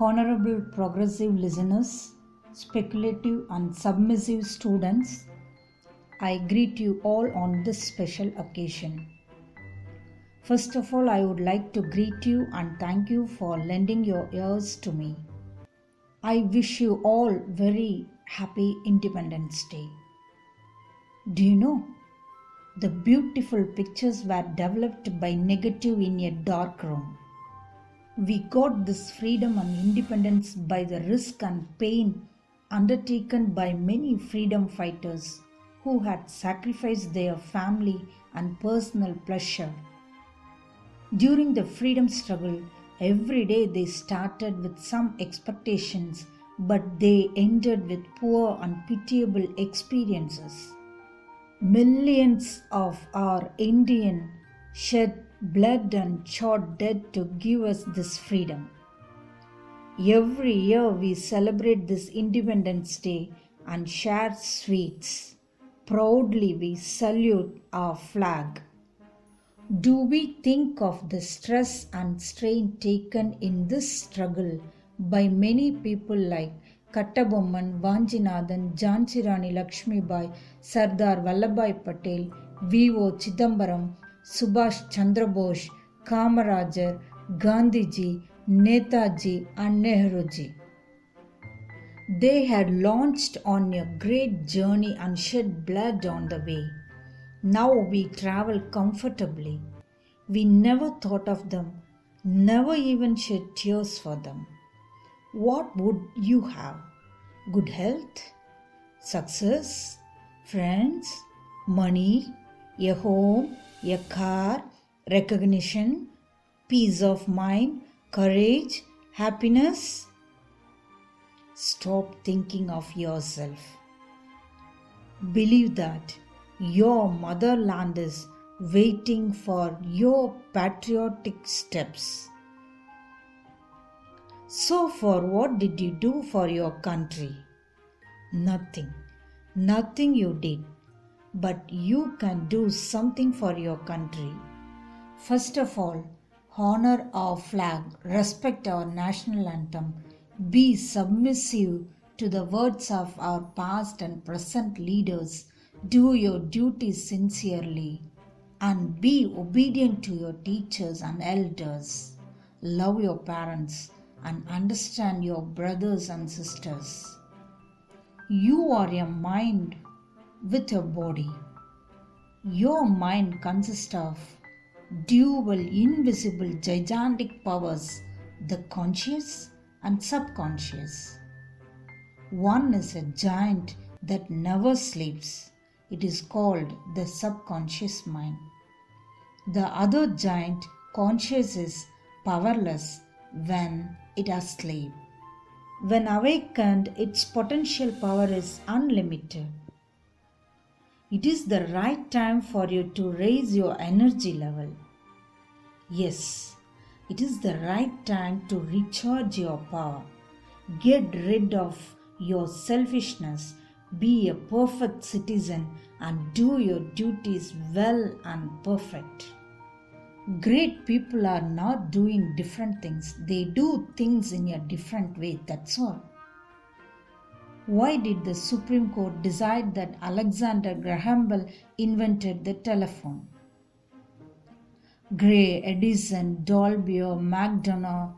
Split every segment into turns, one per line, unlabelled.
honorable progressive listeners, speculative and submissive students, I greet you all on this special occasion. First of all, I would like to greet you and thank you for lending your ears to me. I wish you all very happy Independence Day. Do you know? The beautiful pictures were developed by negative in a dark room. We got this freedom and independence by the risk and pain undertaken by many freedom fighters who had sacrificed their family and personal pleasure. During the freedom struggle, every day they started with some expectations, but they ended with poor and pitiable experiences. Millions of our Indian shed blood and shot dead to give us this freedom. Every year we celebrate this Independence Day and share sweets. Proudly we salute our flag. Do we think of the stress and strain taken in this struggle by many people like Kattabomman, Vanjinathan, Jhansi Lakshmi Bai, Sardar Vallabhbhai Patel, V.O. Chidambaram, Subhash Chandra Bose, Kamarajar, Gandhiji, Netaji, and Nehruji. They had launched on a great journey and shed blood on the way. Now we travel comfortably. We never thought of them, never even shed tears for them. What would you have? Good health, success, friends, money, a home, a car, recognition, peace of mind, courage, happiness. Stop thinking of yourself. Believe that your motherland is waiting for your patriotic steps. So, for what did you do for your country? Nothing. Nothing you did but you can do something for your country. First of all, honor our flag, respect our national anthem, be submissive to the words of our past and present leaders, do your duty sincerely, and be obedient to your teachers and elders. Love your parents and understand your brothers and sisters. You are a mind with your body. Your mind consists of dual invisible gigantic powers the conscious and subconscious. One is a giant that never sleeps. It is called the subconscious mind. The other giant, conscious, is powerless when it is asleep. When awakened, its potential power is unlimited. It is the right time for you to raise your energy level. Yes, it is the right time to recharge your power. Get rid of your selfishness. Be a perfect citizen and do your duties well and perfect. Great people are not doing different things, they do things in a different way, that's all. Why did the Supreme Court decide that Alexander Graham Bell invented the telephone? Gray, Edison, Dolbear, McDonough,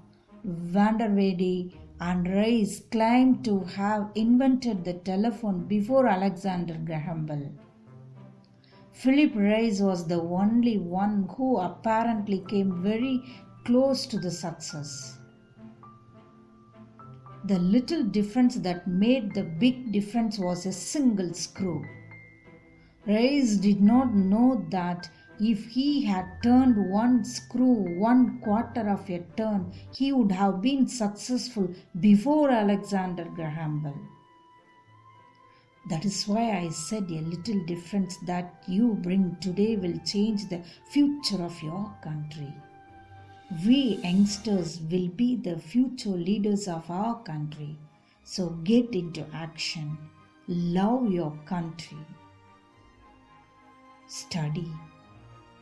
Vanderweyde, and Reis claimed to have invented the telephone before Alexander Graham Bell. Philip Reis was the only one who apparently came very close to the success the little difference that made the big difference was a single screw. Reis did not know that if he had turned one screw one quarter of a turn, he would have been successful before Alexander Graham Bell. That is why I said a little difference that you bring today will change the future of your country. We youngsters will be the future leaders of our country. So get into action. Love your country. Study,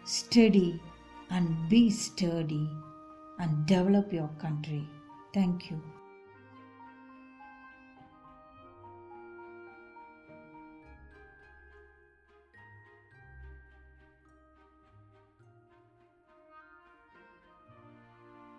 study, and be sturdy and develop your country. Thank you.